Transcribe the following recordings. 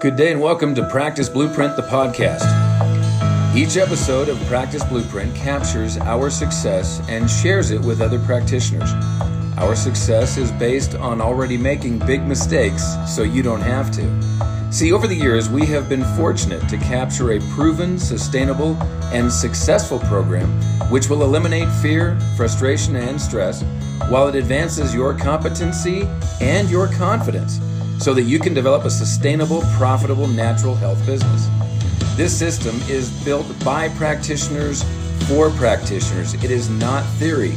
Good day and welcome to Practice Blueprint, the podcast. Each episode of Practice Blueprint captures our success and shares it with other practitioners. Our success is based on already making big mistakes so you don't have to. See, over the years, we have been fortunate to capture a proven, sustainable, and successful program which will eliminate fear, frustration, and stress while it advances your competency and your confidence so that you can develop a sustainable, profitable natural health business. This system is built by practitioners for practitioners. It is not theory.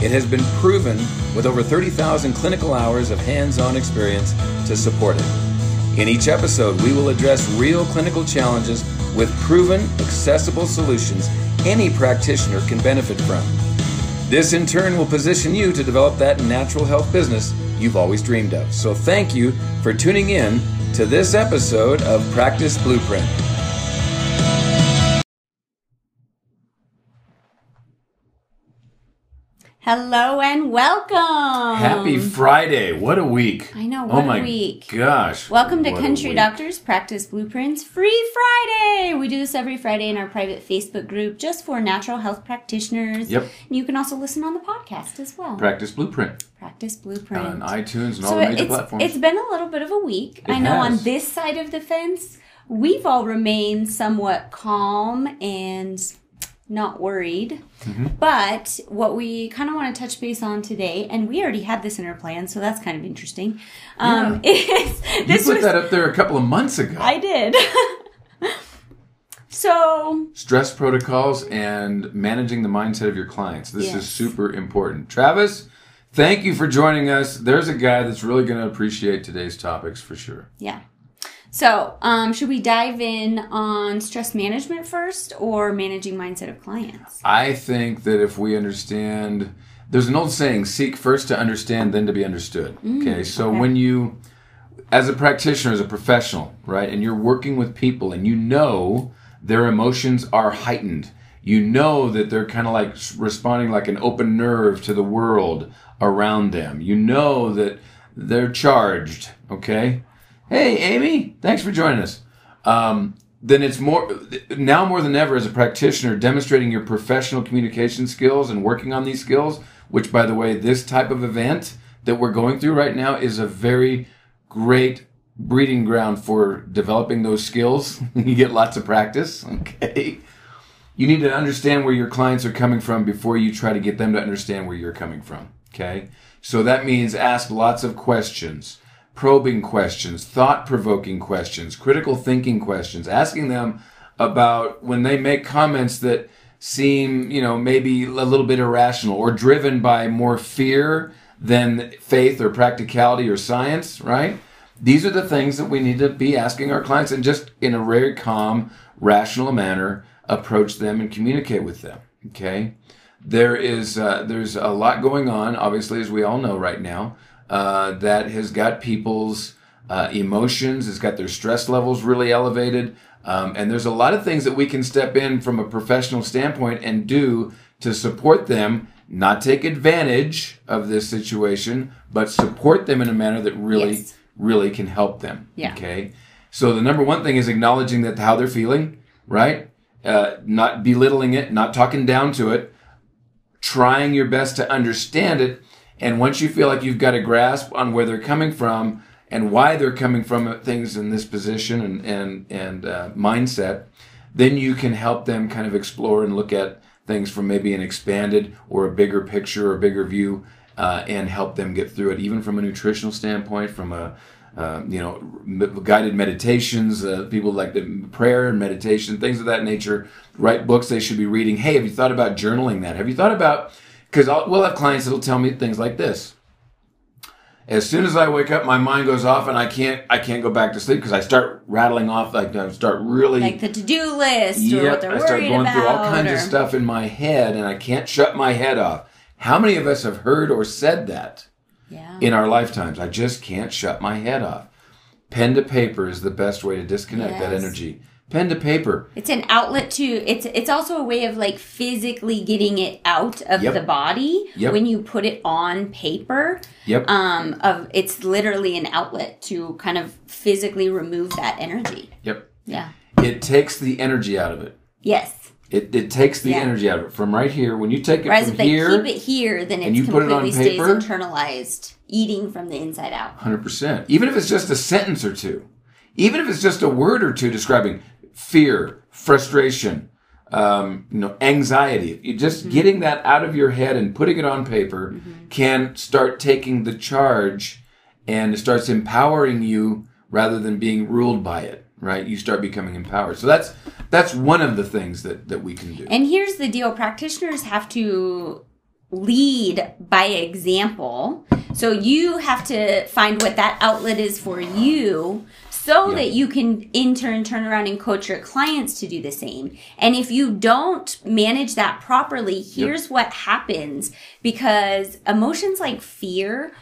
It has been proven with over 30,000 clinical hours of hands on experience to support it. In each episode, we will address real clinical challenges with proven, accessible solutions any practitioner can benefit from. This, in turn, will position you to develop that natural health business you've always dreamed of. So, thank you for tuning in to this episode of Practice Blueprint. Hello and welcome. Happy Friday. What a week. I know, oh what a my week. Gosh. Welcome to Country. Doctors Practice Blueprints Free Friday. We do this every Friday in our private Facebook group just for natural health practitioners. Yep. And you can also listen on the podcast as well. Practice Blueprint Practice Blueprint. on iTunes and all the major platforms. it's been a little bit of a week. It I know on this side of the fence, we've all remained somewhat calm and not worried. Mm-hmm. But what we kind of want to touch base on today, and we already had this in our plan, so that's kind of interesting. Um, is you put was that up there a couple of months ago. I did. so Stress protocols and managing the mindset of your clients. This Yes. is super important. Travis, thank you for joining us. There's a guy that's really going to appreciate today's topics for sure. yeah. So, um, should we dive in on stress management first or managing mindset of clients? I think that if we understand, there's an old saying, seek first to understand, then to be understood. okay. So okay. when you, as a practitioner, as a professional, right, and you're working with people and you know their emotions are heightened, you know that they're kind of like responding like an open nerve to the world around them. You know that they're charged, okay? Hey, Amy, thanks for joining us. Um, then it's more now more than ever as a practitioner demonstrating your professional communication skills and working on these skills. Which, by the way, this type of event that we're going through right now is a very great breeding ground for developing those skills. you get lots of practice. Okay. You need to understand where your clients are coming from before you try to get them to understand where you're coming from. Okay. So that means ask lots of questions, probing questions, thought provoking questions, critical thinking questions, asking them about when they make comments that seem, you know, maybe a little bit irrational or driven by more fear than faith or practicality or science, right? These are the things that we need to be asking our clients and just in a very calm, rational manner approach them and communicate with them. Okay. There is, uh, there's a lot going on, obviously, as we all know right now, uh, that has got people's uh, emotions, has got their stress levels really elevated. Um, and there's a lot of things that we can step in from a professional standpoint and do to support them, not take advantage of this situation, but support them in a manner that really, Yes. really can help them. Yeah. Okay. So the number one thing is acknowledging that how they're feeling, right? Uh, not belittling it, not talking down to it, trying your best to understand it. And once you feel like you've got a grasp on where they're coming from and why they're coming from things in this position and and and uh, mindset, then you can help them kind of explore and look at things from maybe an expanded or a bigger picture or a bigger view, uh, and help them get through it, even from a nutritional standpoint, from a uh, you know, guided meditations, uh, people like the prayer and meditation, things of that nature. Write books they should be reading. Hey, have you thought about journaling that? Have you thought about? Because we'll have clients that'll tell me things like this. As soon as I wake up, my mind goes off, and I can't. I can't go back to sleep because I start rattling off. Like I start really Like the to-do list or Yep, what they're I start going through all kinds or- of stuff in my head, and I can't shut my head off. How many of us have heard or said that Yeah. in our lifetimes? I just can't shut my head off. Pen to paper is the best way to disconnect that energy. Pen to paper. It's an outlet to it's it's also a way of like physically getting it out of Yep. the body Yep. when you put it on paper. Yep. Um of it's literally an outlet to kind of physically remove that energy. yep. Yeah. It takes the energy out of it. Yes. It, it takes the Yeah. energy out of it from right here. When you take it Whereas from if they here, keep it here, then and it's you put it on completely stays internalized, eating from the inside out. Hundred percent. Even if it's just a sentence or two, even if it's just a word or two describing fear, frustration, um, you know, anxiety. You just Mm-hmm. getting that out of your head and putting it on paper can start taking the charge, and it starts empowering you rather than being ruled by it. Right? You start becoming empowered. So that's that's one of the things that that we can do. And here's the deal practitioners have to lead by example. So you have to find what that outlet is for you so Yeah. that you can in turn turn around and coach your clients to do the same. And if you don't manage that properly, here's what happens because emotions like fear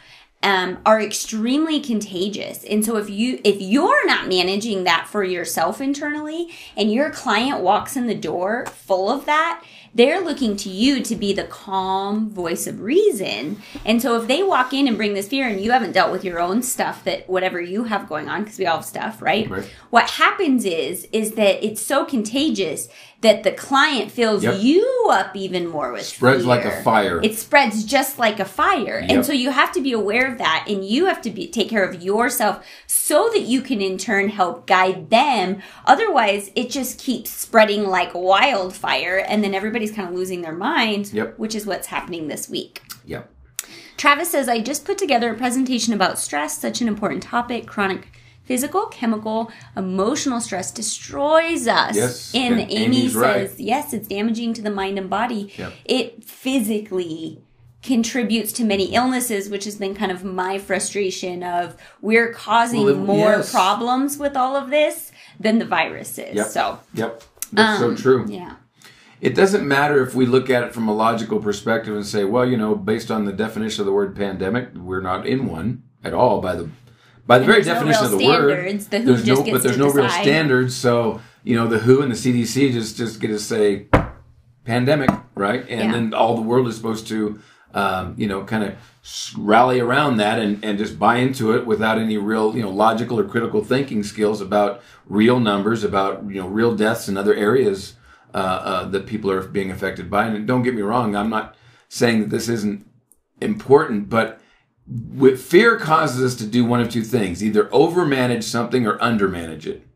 um, are extremely contagious. And so if you if you're not managing that for yourself internally and your client walks in the door full of that, they're looking to you to be the calm voice of reason. And so if they walk in and bring this fear and you haven't dealt with your own stuff that whatever you have going on because we all have stuff, right? Right. What happens is is that it's so contagious that the client fills Yep. you up even more with stress. It Spreads like a fire. It spreads just like a fire. Yep. And so you have to be aware of that and you have to be take care of yourself so that you can in turn help guide them. Otherwise, it just keeps spreading like wildfire and then everybody's kind of losing their mind, Yep. which is what's happening this week. yep. Travis says, I just put together a presentation about stress, such an important topic. Chronic physical, chemical, emotional stress destroys us. Yes, And, and Amy Amy's says, right. yes, it's damaging to the mind and body. Yep. It physically contributes to many illnesses, which has been kind of my frustration of we're causing Well, it- more yes. problems with all of this than the virus is. Yep. So, Yep. That's so um, true. yeah. It doesn't matter if we look at it from a logical perspective and say, well, you know, based on the definition of the word pandemic, we're not in one at all by the by the very there's no definition real of the word. The there's no, but there's no real standards. So you know, the WHO and the CDC just just get to say pandemic, right? And Yeah. then all the world is supposed to, um, you know, kind of rally around that and, and just buy into it without any real, you know, logical or critical thinking skills about real numbers, about you know, real deaths in other areas uh, uh, that people are being affected by. And don't get me wrong, I'm not saying that this isn't important, but fear causes us to do one of two things: either overmanage something or undermanage it.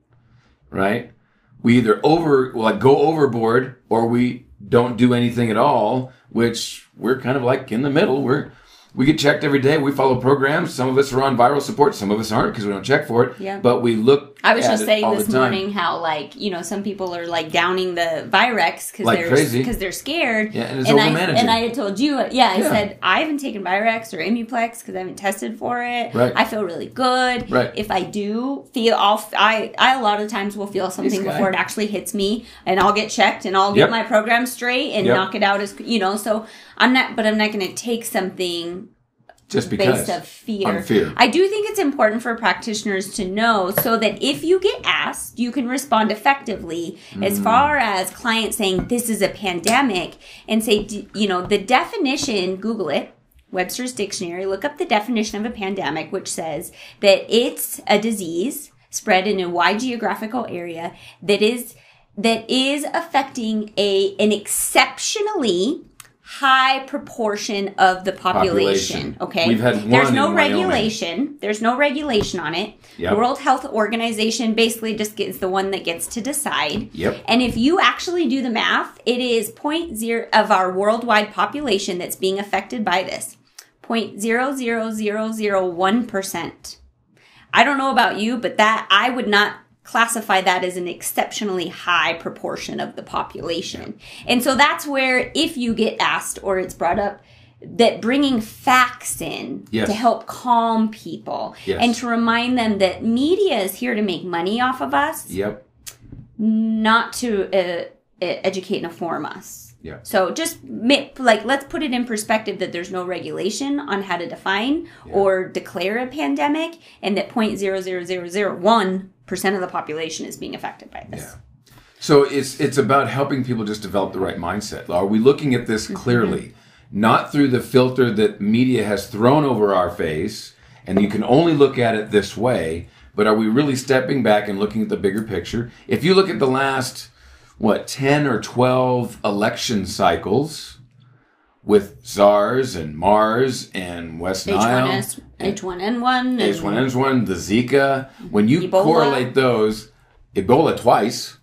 Right? We either over like go overboard or we don't do anything at all, which we're kind of like in the middle. We're we get checked every day. We follow programs. Some of us are on viral support. Some of us aren't because we don't check for it. Yeah. But we look. I was just saying this morning how like you know some people are like downing the Virex because Like they're because they're scared. Yeah, and it's I and I had told you, yeah, I Yeah. said I haven't taken Virex or Immuplex because I haven't tested for it. Right. I feel really good. Right. If I do feel, I'll I I a lot of times will feel something before it actually hits me, and I'll get checked and I'll get Yep. my program straight and Yep. knock it out as you know. So I'm not, but I'm not going to take something just because based of fear. fear. I do think it's important for practitioners to know so that if you get asked, you can respond effectively as Mm. far as clients saying this is a pandemic and say, you know, the definition, Google it. Webster's dictionary, look up the definition of a pandemic, which says that it's a disease spread in a wide geographical area that is that is affecting a an exceptionally high proportion of the population. Population. Okay, We've had there's no in Wyoming. regulation. There's no regulation on it. Yep. The World Health Organization basically just gets the one that gets to decide. Yep. And if you actually do the math, it is point zero of our worldwide population that's being affected by this. Point zero zero zero zero one percent. I don't know about you, but that I would not classify that as an exceptionally high proportion of the population. And so that's where if you get asked or it's brought up that bringing facts in Yes. to help calm people Yes. and to remind them that media is here to make money off of us, Yep. not to uh, educate and inform us. Yeah. So just ma- like let's put it in perspective that there's no regulation on how to define or declare a pandemic, and that 0.00001 percent of the population is being affected by this. Yeah. So it's it's about helping people just develop the right mindset. Are we looking at this mm-hmm. clearly, not through the filter that media has thrown over our face, and you can only look at it this way? But are we really stepping back and looking at the bigger picture? If you look at the last what ten or twelve election cycles with SARS and MERS and West Nile, H1S, H1N1, and H1N1, the Zika, when you Ebola. correlate those, Ebola twice,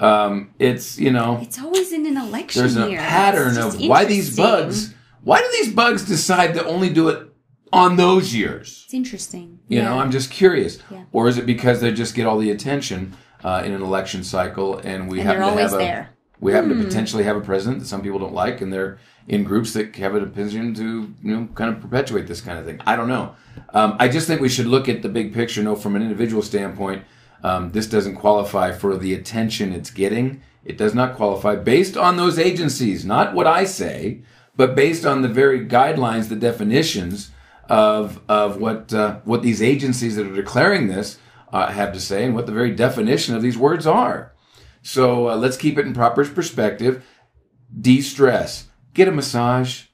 um, it's, you know, it's always in an election there's a year. pattern of why these bugs, why do these bugs decide to only do it on those years? It's interesting. You Yeah. know, I'm just curious. Yeah. Or is it because they just get all the attention uh, in an election cycle and we And they're to always have a, there. We happen Hmm. to potentially have a president that some people don't like and they're in groups that have an opinion to you know kind of perpetuate this kind of thing. I don't know. Um, i just think we should look at the big picture no from an individual standpoint. Um, this doesn't qualify for the attention it's getting. It does not qualify based on those agencies not what i say but based on the very guidelines the definitions of of what uh, what these agencies that are declaring this uh, have to say and what the very definition of these words are so uh, let's keep it in proper perspective. De-stress. Get a massage.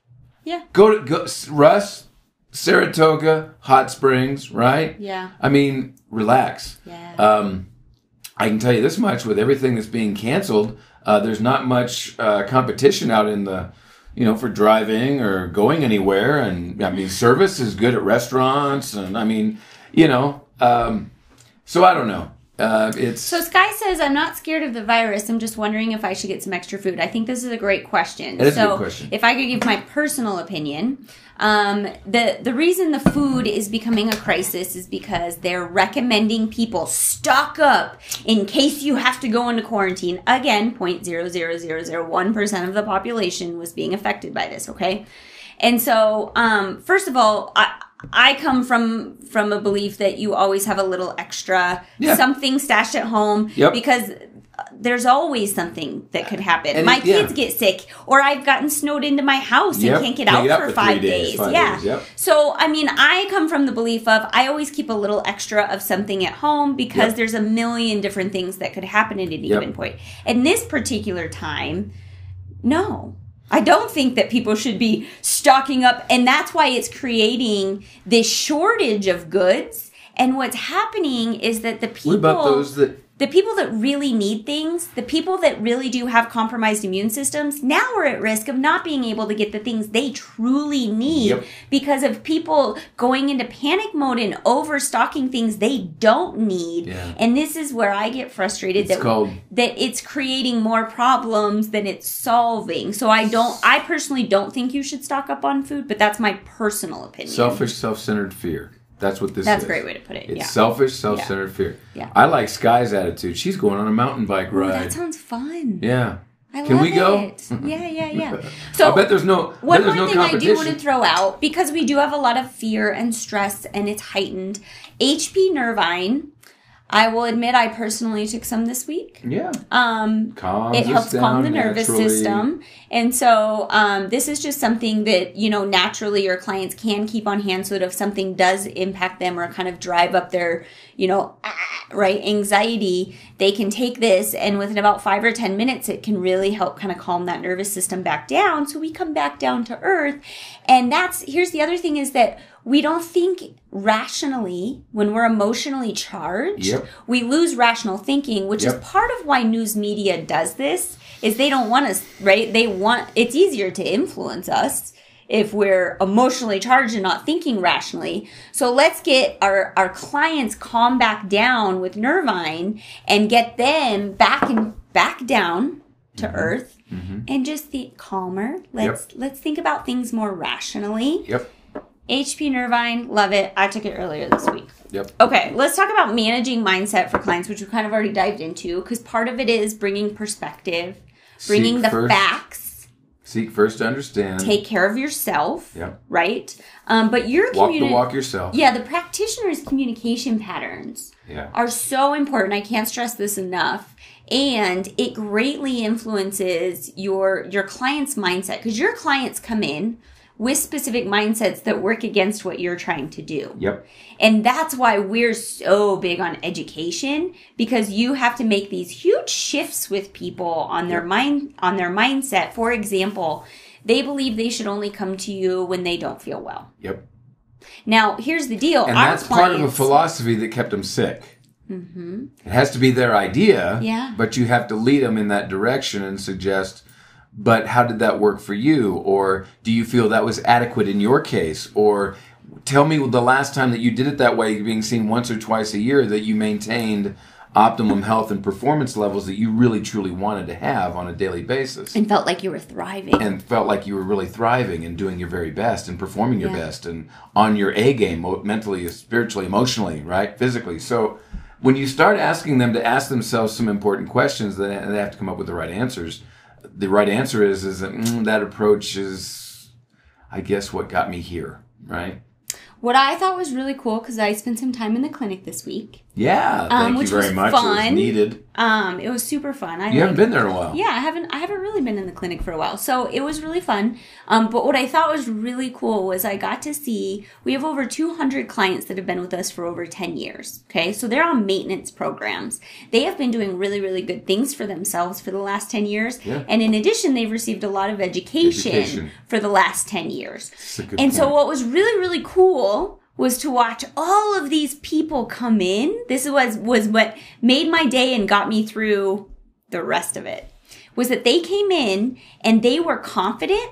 Yeah. Go to go, Russ, Saratoga, hot springs. Right. Yeah. I mean, relax. Yeah. Um, I can tell you this much: with everything that's being canceled, uh, there's not much uh, competition out in the, you know, for driving or going anywhere. And I mean, service is good at restaurants, and I mean, you know, um, so I don't know. Uh, it's So Sky says, "I'm not scared of the virus. I'm just wondering if I should get some extra food." I think this is a great question. It is a so good question. if I could give my personal opinion, um, the the reason the food is becoming a crisis is because they're recommending people stock up in case you have to go into quarantine. Again, 0.00001 percent of the population was being affected by this. Okay, and so um, first of all, I. I come from from a belief that you always have a little extra Yeah. something stashed at home Yep. because uh, there's always something that could happen. And my it- yeah. kids get sick, or I've gotten snowed into my house Yep. and can't get Can't out get for for five days, days. five yeah. days, yep. So I mean, I come from the belief of I always keep a little extra of something at home because Yep. there's a million different things that could happen at any given point. And this particular time, no. I don't think that people should be stocking up, and that's why it's creating this shortage of goods. And what's happening is that the people what about those that the people that really need things, the people that really do have compromised immune systems, now are at risk of not being able to get the things they truly need Yep. because of people going into panic mode and overstocking things they don't need. Yeah. And this is where I get frustrated It's that called- that it's creating more problems than it's solving. So I don't I personally don't think you should stock up on food, but that's my personal opinion. selfish, self-centered fear? That's what this is. That's is. a great way to put it. It's yeah. selfish, self-centered fear. Yeah. I like Sky's attitude. She's going on a mountain bike ride. that sounds fun. yeah. I Can love we go? it. Yeah, yeah, yeah. So I bet there's no. One there's more no thing I do want to throw out because we do have a lot of fear and stress and it's heightened. HP Nervine. I will admit I personally took some this week. yeah. Um, Calms it helps calm the nervous naturally. system. And so um, this is just something that, you know, naturally your clients can keep on hand so that if something does impact them or kind of drive up their, you know, ah, right, anxiety, they can take this and within about five or 10 minutes, it can really help kind of calm that nervous system back down. So we come back down to earth. And that's, here's the other thing is that we don't think rationally when we're emotionally charged. Yep. We lose rational thinking, which Yep. is part of why news media does this is they don't want us right they want it's easier to influence us if we're emotionally charged and not thinking rationally so let's get our our clients calm back down with nervine and get them back and back down to mm-hmm. earth mm-hmm. and just think calmer let's let's think about things more rationally Yep. Hp nervine love it i took it earlier this week Yep. Okay, let's talk about managing mindset for clients, which we kind of already dived into, because part of it is bringing perspective, bringing Seek the first. facts. Seek first to understand. take care of yourself, Yep. right? Um, but your Walk the communi- walk yourself. Yeah, the practitioner's communication patterns Yeah. are so important. I can't stress this enough. And it greatly influences your your client's mindset because your clients come in with specific mindsets that work against what you're trying to do. Yep. And that's why we're so big on education because you have to make these huge shifts with people on their mind on their mindset. For example, they believe they should only come to you when they don't feel well. Yep. Now, here's the deal. And Our that's part of a philosophy that kept them sick. Mm-hmm. It has to be their idea, Yeah. but you have to lead them in that direction and suggest, but how did that work for you? Or do you feel that was adequate in your case? Or tell me the last time that you did it that way, being seen once or twice a year, that you maintained optimum health and performance levels that you really truly wanted to have on a daily basis. and felt like you were thriving. and felt like you were really thriving and doing your very best and performing your Yeah. best and on your A game, mentally, spiritually, emotionally, right, physically. So when you start asking them to ask themselves some important questions, then they have to come up with the right answers. The right answer is is that mm, that approach is, I guess, what got me here, right? What I thought was really cool because I spent some time in the clinic this week. Yeah, thank Um, you which very was much. It was fun. needed. Um, it was super fun. I You haven't been there in a while. Yeah, I haven't. I haven't really been in the clinic for a while, so it was really fun. Um, but what I thought was really cool was I got to see we have over 200 clients that have been with us for over 10 years. Okay, so they're on maintenance programs. They have been doing really, really good things for themselves for the last 10 years, Yeah. and in addition, they've received a lot of education, Education. for the last 10 years. That's a good And so what was really really cool was to watch all of these people come in. This was was what made my day and got me through the rest of it. Was that they came in and they were confident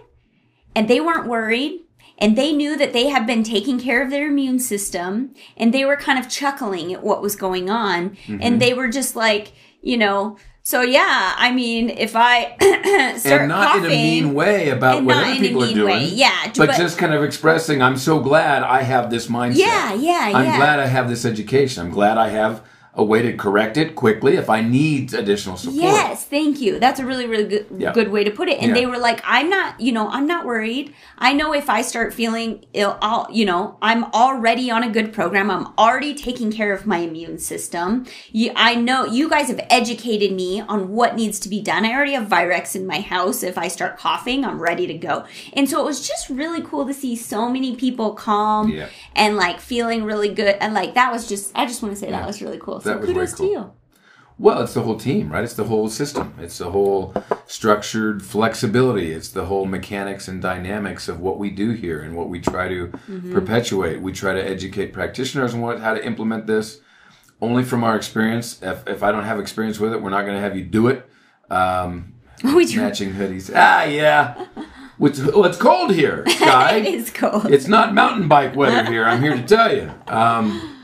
and they weren't worried and they knew that they had been taking care of their immune system and they were kind of chuckling at what was going on Mm-hmm. and they were just like, you know, so yeah, I mean, if I start and not coughing, in a mean way about what other people are doing. way. Yeah, but, but- just kind of expressing, I'm so glad I have this mindset. Yeah, yeah, I'm yeah. glad I have this education. I'm glad I have a way to correct it quickly if I need additional support. Yes, thank you. That's a really, really good, Yeah. good way to put it. And Yeah. they were like, I'm not, you know, I'm not worried. I know if I start feeling ill, I'll, you know, I'm already on a good program. I'm already taking care of my immune system. You, I know you guys have educated me on what needs to be done. I already have Virex in my house. If I start coughing, I'm ready to go. And so it was just really cool to see so many people calm Yeah. and like feeling really good. And like, that was just, I just want to say that was really cool. So That was very kudos cool. you. Well, it's the whole team, right? It's the whole system. It's the whole structured flexibility. It's the whole mechanics and dynamics of what we do here and what we try to Mm-hmm. perpetuate. We try to educate practitioners on what how to implement this. Only from our experience. If, if I don't have experience with it, we're not going to have you do it. Um, We try- matching hoodies. Ah, yeah. It's, well, it's cold here, Sky. it is cold. it's not mountain bike weather here. I'm here to tell you. Um,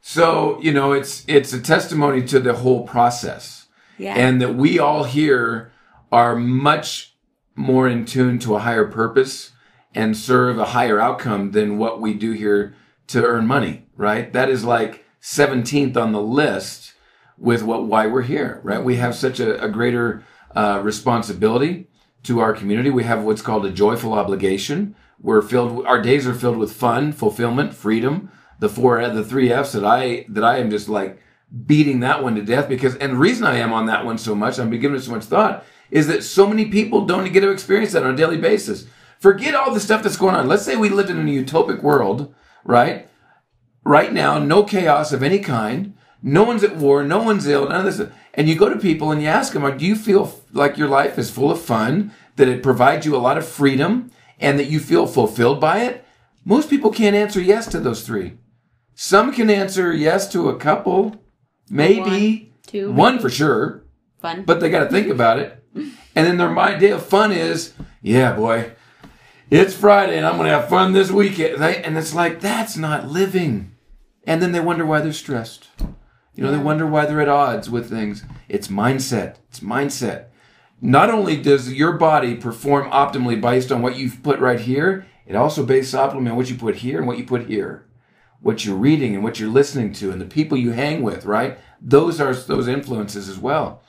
so you know, it's it's a testimony to the whole process, Yeah. and that we all here are much more in tune to a higher purpose and serve a higher outcome than what we do here to earn money. Right? That is like 17th on the list with what why we're here. Right? We have such a, a greater uh, responsibility to our community. We have what's called a joyful obligation. We're filled. Our days are filled with fun, fulfillment, freedom. The four, the three F's that I that I am just like beating that one to death because, and the reason I am on that one so much, been giving it so much thought, is that so many people don't get to experience that on a daily basis. Forget all the stuff that's going on. Let's say we lived in a utopic world, right? right now, no chaos of any kind. No one's at war. No one's ill. None of this. And you go to people and you ask them, do you feel like your life is full of fun, that it provides you a lot of freedom, and that you feel fulfilled by it? Most people can't answer yes to those three. Some can answer yes to a couple, maybe One, two, one for sure, Fun. but they got to think about it. And then their idea of fun is, yeah, boy, it's Friday and I'm going to have fun this weekend. And it's like, that's not living. And then they wonder why they're stressed. You know, they wonder why they're at odds with things. It's mindset. It's mindset. Not only does your body perform optimally based on what you've put right here, it also based optimally on what you put here and what you put here. What you're reading and what you're listening to and the people you hang with, right? Those are those influences as well.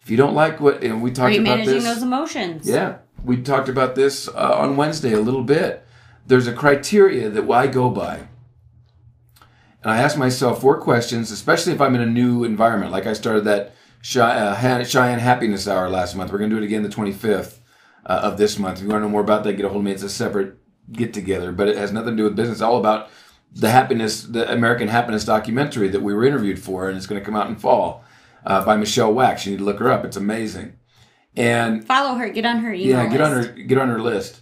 If you don't like what, and we talked you about managing this. those emotions? Yeah. we talked about this uh, on Wednesday a little bit. There's a criteria that I go by. And I ask myself four questions, especially if I'm in a new environment. Like I started that Cheyenne, uh, Cheyenne Happiness Hour last month. We're going to do it again the 25th uh, of this month. If you want to know more about that, get a hold of me. It's a separate get together, but it has nothing to do with business. It's all about the happiness, the American Happiness documentary that we were interviewed for, and it's going to come out in fall uh, by Michelle Wax. You need to look her up. It's amazing. And follow her. Get on her email. Yeah, get list. on her. Get on her list.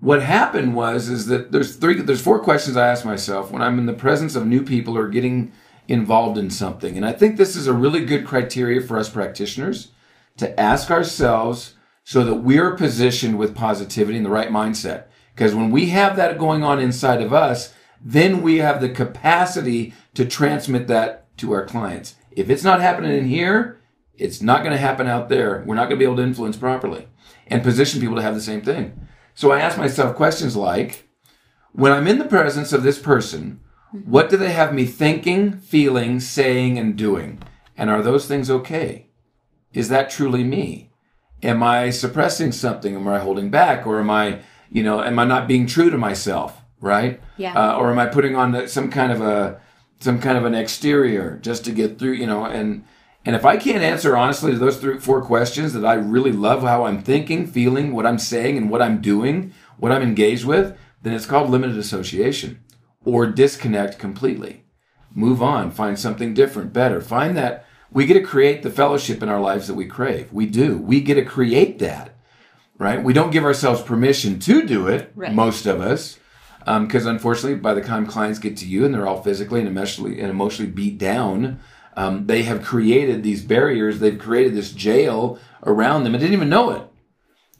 What happened was is that there's three. There's four questions I ask myself when I'm in the presence of new people or getting involved in something, and I think this is a really good criteria for us practitioners to ask ourselves so that we're positioned with positivity and the right mindset. Because when we have that going on inside of us, then we have the capacity to transmit that to our clients. If it's not happening in here, it's not going to happen out there. We're not going to be able to influence properly and position people to have the same thing. So I ask myself questions like, when I'm in the presence of this person, what do they have me thinking, feeling, saying, and doing? And are those things okay? Is that truly me? Am I suppressing something? Am I holding back? Or am I, you know, am I not being true to myself? Right? Yeah. Uh, or am I putting on some kind of a, some kind of an exterior just to get through, you know, and, and if I can't answer honestly to those three, four questions that I really love how I'm thinking, feeling, what I'm saying, and what I'm doing, what I'm engaged with, then it's called limited association or disconnect completely. Move on, find something different, better. Find that we get to create the fellowship in our lives that we crave. We do. We get to create that, right? We don't give ourselves permission to do it, Right. most of us, Um, because unfortunately, by the time clients get to you and they're all physically and emotionally and emotionally beat down, um, they have created these barriers. They've created this jail around them and didn't even know it.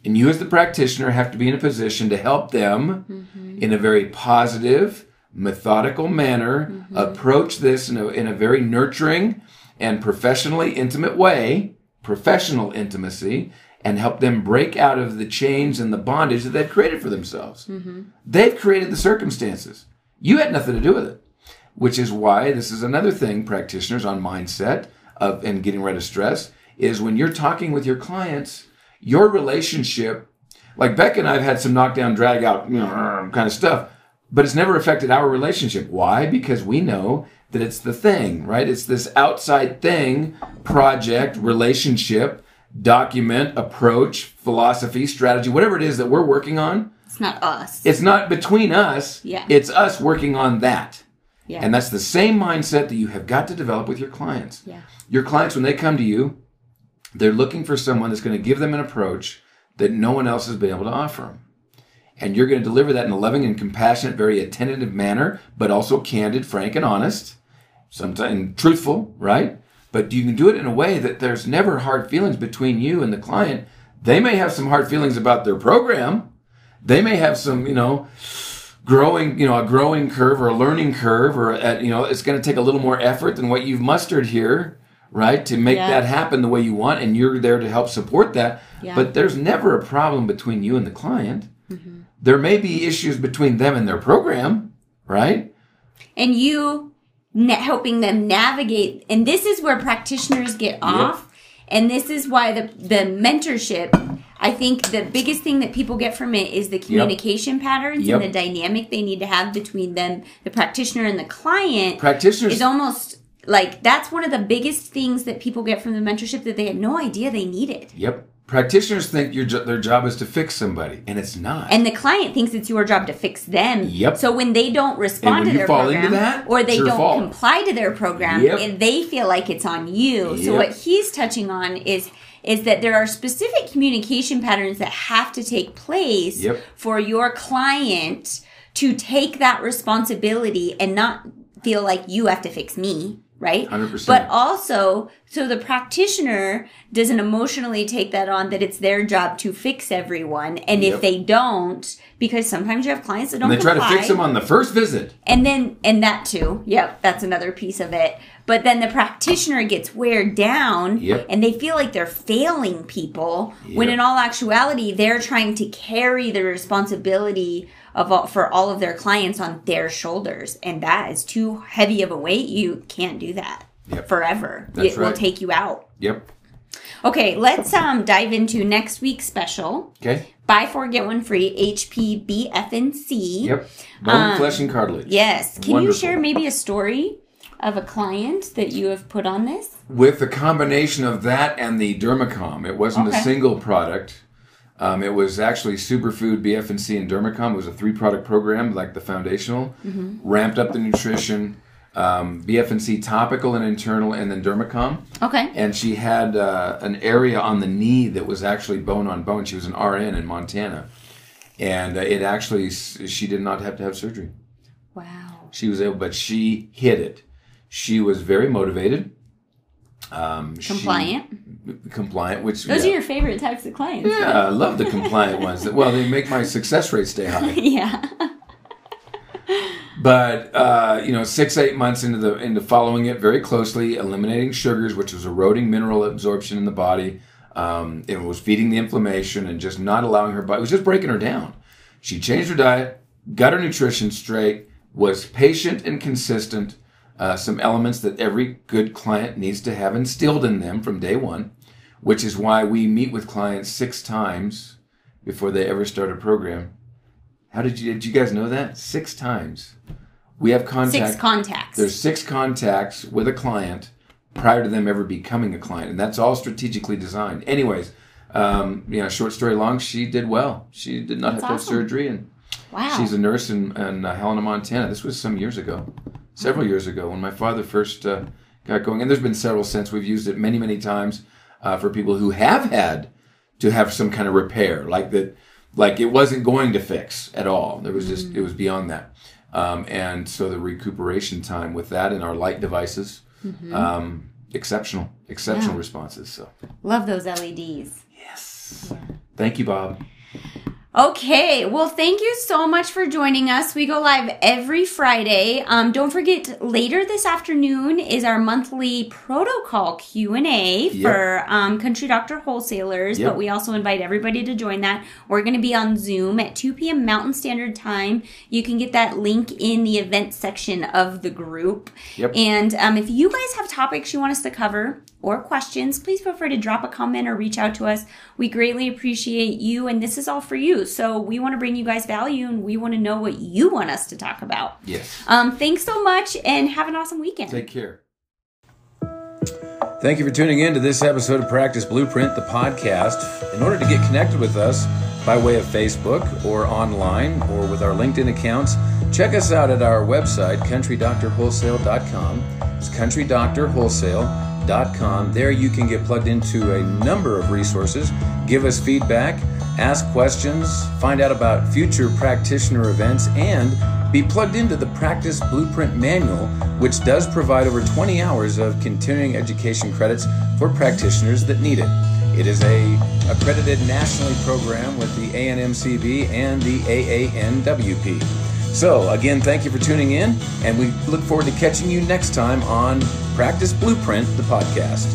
And you, as the practitioner, have to be in a position to help them mm-hmm. in a very positive, methodical manner mm-hmm. approach this in a, in a very nurturing and professionally intimate way, professional intimacy, and help them break out of the chains and the bondage that they've created for themselves. They've created the circumstances. You had nothing to do with it which is why this is another thing practitioners on mindset of and getting rid of stress is when you're talking with your clients, your relationship, like Beck and I've had some knockdown, drag out, kind of stuff, but it's never affected our relationship. Why? Because we know that it's the thing, right? It's this outside thing, project, relationship, document, approach, philosophy, strategy, whatever it is that we're working on. It's not us. It's not between us. Yeah. It's us working on that. yeah. And that's the same mindset that you have got to develop with your clients. yeah. Your clients, when they come to you, they're looking for someone that's going to give them an approach that no one else has been able to offer them. And you're going to deliver that in a loving and compassionate, very attentive manner, but also candid, frank, and honest, sometimes and truthful, right? But you can do it in a way that there's never hard feelings between you and the client. They may have some hard feelings about their program. They may have some, you know, growing, you know, a growing curve or a learning curve, or a, you know, it's going to take a little more effort than what you've mustered here, right, to make Yeah. that happen the way you want, and you're there to help support that. Yeah. But there's never a problem between you and the client. Mm-hmm. There may be issues between them and their program, right? and you na- helping them navigate and this is where practitioners get off and this is why the the mentorship i think the biggest thing that people get from it is the communication patterns Yep. and the dynamic they need to have between them the practitioner and the client Practitioners is almost like that's one of the biggest things that people get from the mentorship that they had no idea they needed Yep. Practitioners think your their job is to fix somebody, and it's not. and the client thinks it's your job to fix them. Yep. So when they don't respond to their program that, or they don't fault. comply to their program, Yep. and they feel like it's on you. So what he's touching on is is that there are specific communication patterns that have to take place Yep. for your client to take that responsibility and not feel like you have to fix me. Right? 100%. But also, so the practitioner doesn't emotionally take that on that it's their job to fix everyone. And Yep. if they don't, because sometimes you have clients that don't and they try to fix them on the first visit. and then and that too yep that's another piece of it but then the practitioner gets weighed down Yep. and they feel like they're failing people when in all actuality they're trying to carry the responsibility of all, for all of their clients on their shoulders and that is too heavy of a weight you can't do that Yep. forever That's it will take you out Yep. okay let's um dive into next week's special Okay. buy four get one free HPBFNC. Yep. Bone, Um, flesh, and cartilage. Yes. Can Wonderful. you share maybe a story of a client that you have put on this? With the combination of that and the Dermacom, it wasn't Okay. a single product. Um, it was actually Superfood, BFNC, and Dermacom. It was a three product program, like the foundational. Mm-hmm. Ramped up the nutrition. Um, BFNC topical and internal, and then Dermacom. Okay. And she had uh, an area on the knee that was actually bone on bone. She was an RN in Montana, and uh, it actually she did not have to have surgery. Wow. She was able, but she hit it. She was very motivated. Um, she- Compliant. compliant, which Those yeah. are your favorite types of clients. Yeah, I love the compliant ones. Well, they make my success rate stay high. yeah. But uh, you know, six eight months into the into following it very closely, eliminating sugars, which was eroding mineral absorption in the body. Um, it was feeding the inflammation and just not allowing her body. It was just breaking her down. She changed her diet, got her nutrition straight, was patient and consistent. Uh, some elements that every good client needs to have instilled in them from day one, which is why we meet with clients six times before they ever start a program. How did you did you guys know that? Six times. We have contact. Six contacts. There's six contacts with a client prior to them ever becoming a client, and that's all strategically designed. Anyways, um, you know, short story long, she did well. She did not That's have to have surgery, and wow. she's a nurse in, in uh, Helena, Montana. This was some years ago, several years ago, when my father first uh, got going. And there's been several since. We've used it many, many times uh, for people who have had to have some kind of repair, like that, like it wasn't going to fix at all. There was just it was beyond that. Um, and so the recuperation time with that and our light devices, um, exceptional, exceptional Yeah. responses. So Love those LEDs. yes, thank you, Bob. Okay, well, thank you so much for joining us. We go live every Friday. Um, don't forget, later this afternoon is our monthly protocol Q and A Yep. for um, Country Doctor wholesalers. Yep. But we also invite everybody to join that. We're going to be on Zoom at 2 p.m. Mountain Standard Time. You can get that link in the event section of the group. Yep. And um, if you guys have topics you want us to cover or questions, please feel free to drop a comment or reach out to us. We greatly appreciate you, and this is all for you. So we want to bring you guys value, and we want to know what you want us to talk about. Yes. Um, thanks so much, and have an awesome weekend. Take care. Thank you for tuning in to this episode of Practice Blueprint, the podcast. In order to get connected with us by way of Facebook or online or with our LinkedIn accounts, check us out at our website, countrydoctorwholesale.com. It's countrydoctorwholesale.com. There you can get plugged into a number of resources, give us feedback, ask questions, find out about future practitioner events, and be plugged into the Practice Blueprint Manual, which does provide over 20 hours of continuing education credits for practitioners that need it. It is a accredited nationally program with the ANMCB and the AANWP. So, again, thank you for tuning in, and we look forward to catching you next time on Practice Blueprint, the podcast.